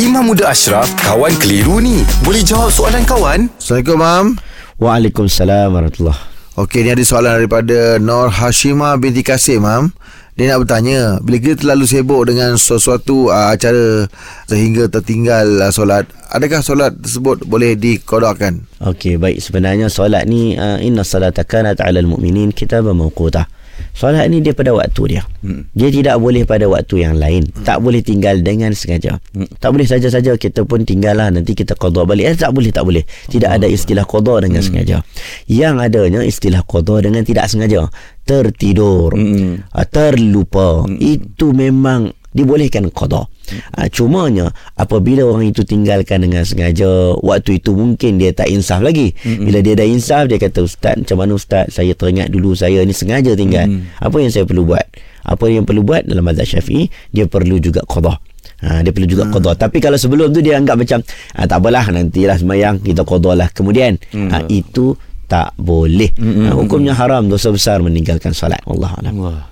Imam Muda Ashraf, kawan keliru ni. Boleh jawab soalan kawan? Assalamualaikum, Mam. Waalaikumsalam warahmatullahi Okey, ni ada soalan daripada Nur Hashima binti Kasim, Mam. Dia nak bertanya, bila kita terlalu sibuk dengan sesuatu uh, acara sehingga tertinggal uh, solat, adakah solat tersebut boleh dikodokkan? Okey, baik. Sebenarnya solat ni uh, inna salata kanat 'alal mu'minin kitaban mawqutah. Solat ni dia pada waktu dia. Hmm. Dia tidak boleh pada waktu yang lain. Hmm. Tak boleh tinggal dengan sengaja. Hmm. Tak boleh saja-saja kita pun tinggal lah nanti kita qada balik. Eh, tak boleh, tak boleh. Tidak oh. ada istilah qada dengan hmm. sengaja. Yang adanya istilah qada dengan tidak sengaja. Tertidur, hmm. Ah, terlupa. Hmm. Itu memang dibolehkan qada. Ha, cumanya apabila orang itu tinggalkan dengan sengaja waktu itu mungkin dia tak insaf lagi. Mm-hmm. Bila dia dah insaf dia kata ustaz macam mana ustaz saya teringat dulu saya ni sengaja tinggal. Mm-hmm. Apa yang saya perlu buat? Apa yang perlu buat dalam mazhab Syafi'i dia perlu juga qada. Ha, dia perlu juga hmm. qada. Tapi kalau sebelum tu dia anggap macam ha, tak apalah nantilah semayang kita qada lah. Kemudian hmm. ha, itu tak boleh. Hmm. Ha, hukumnya haram dosa besar meninggalkan solat. Allah Allah.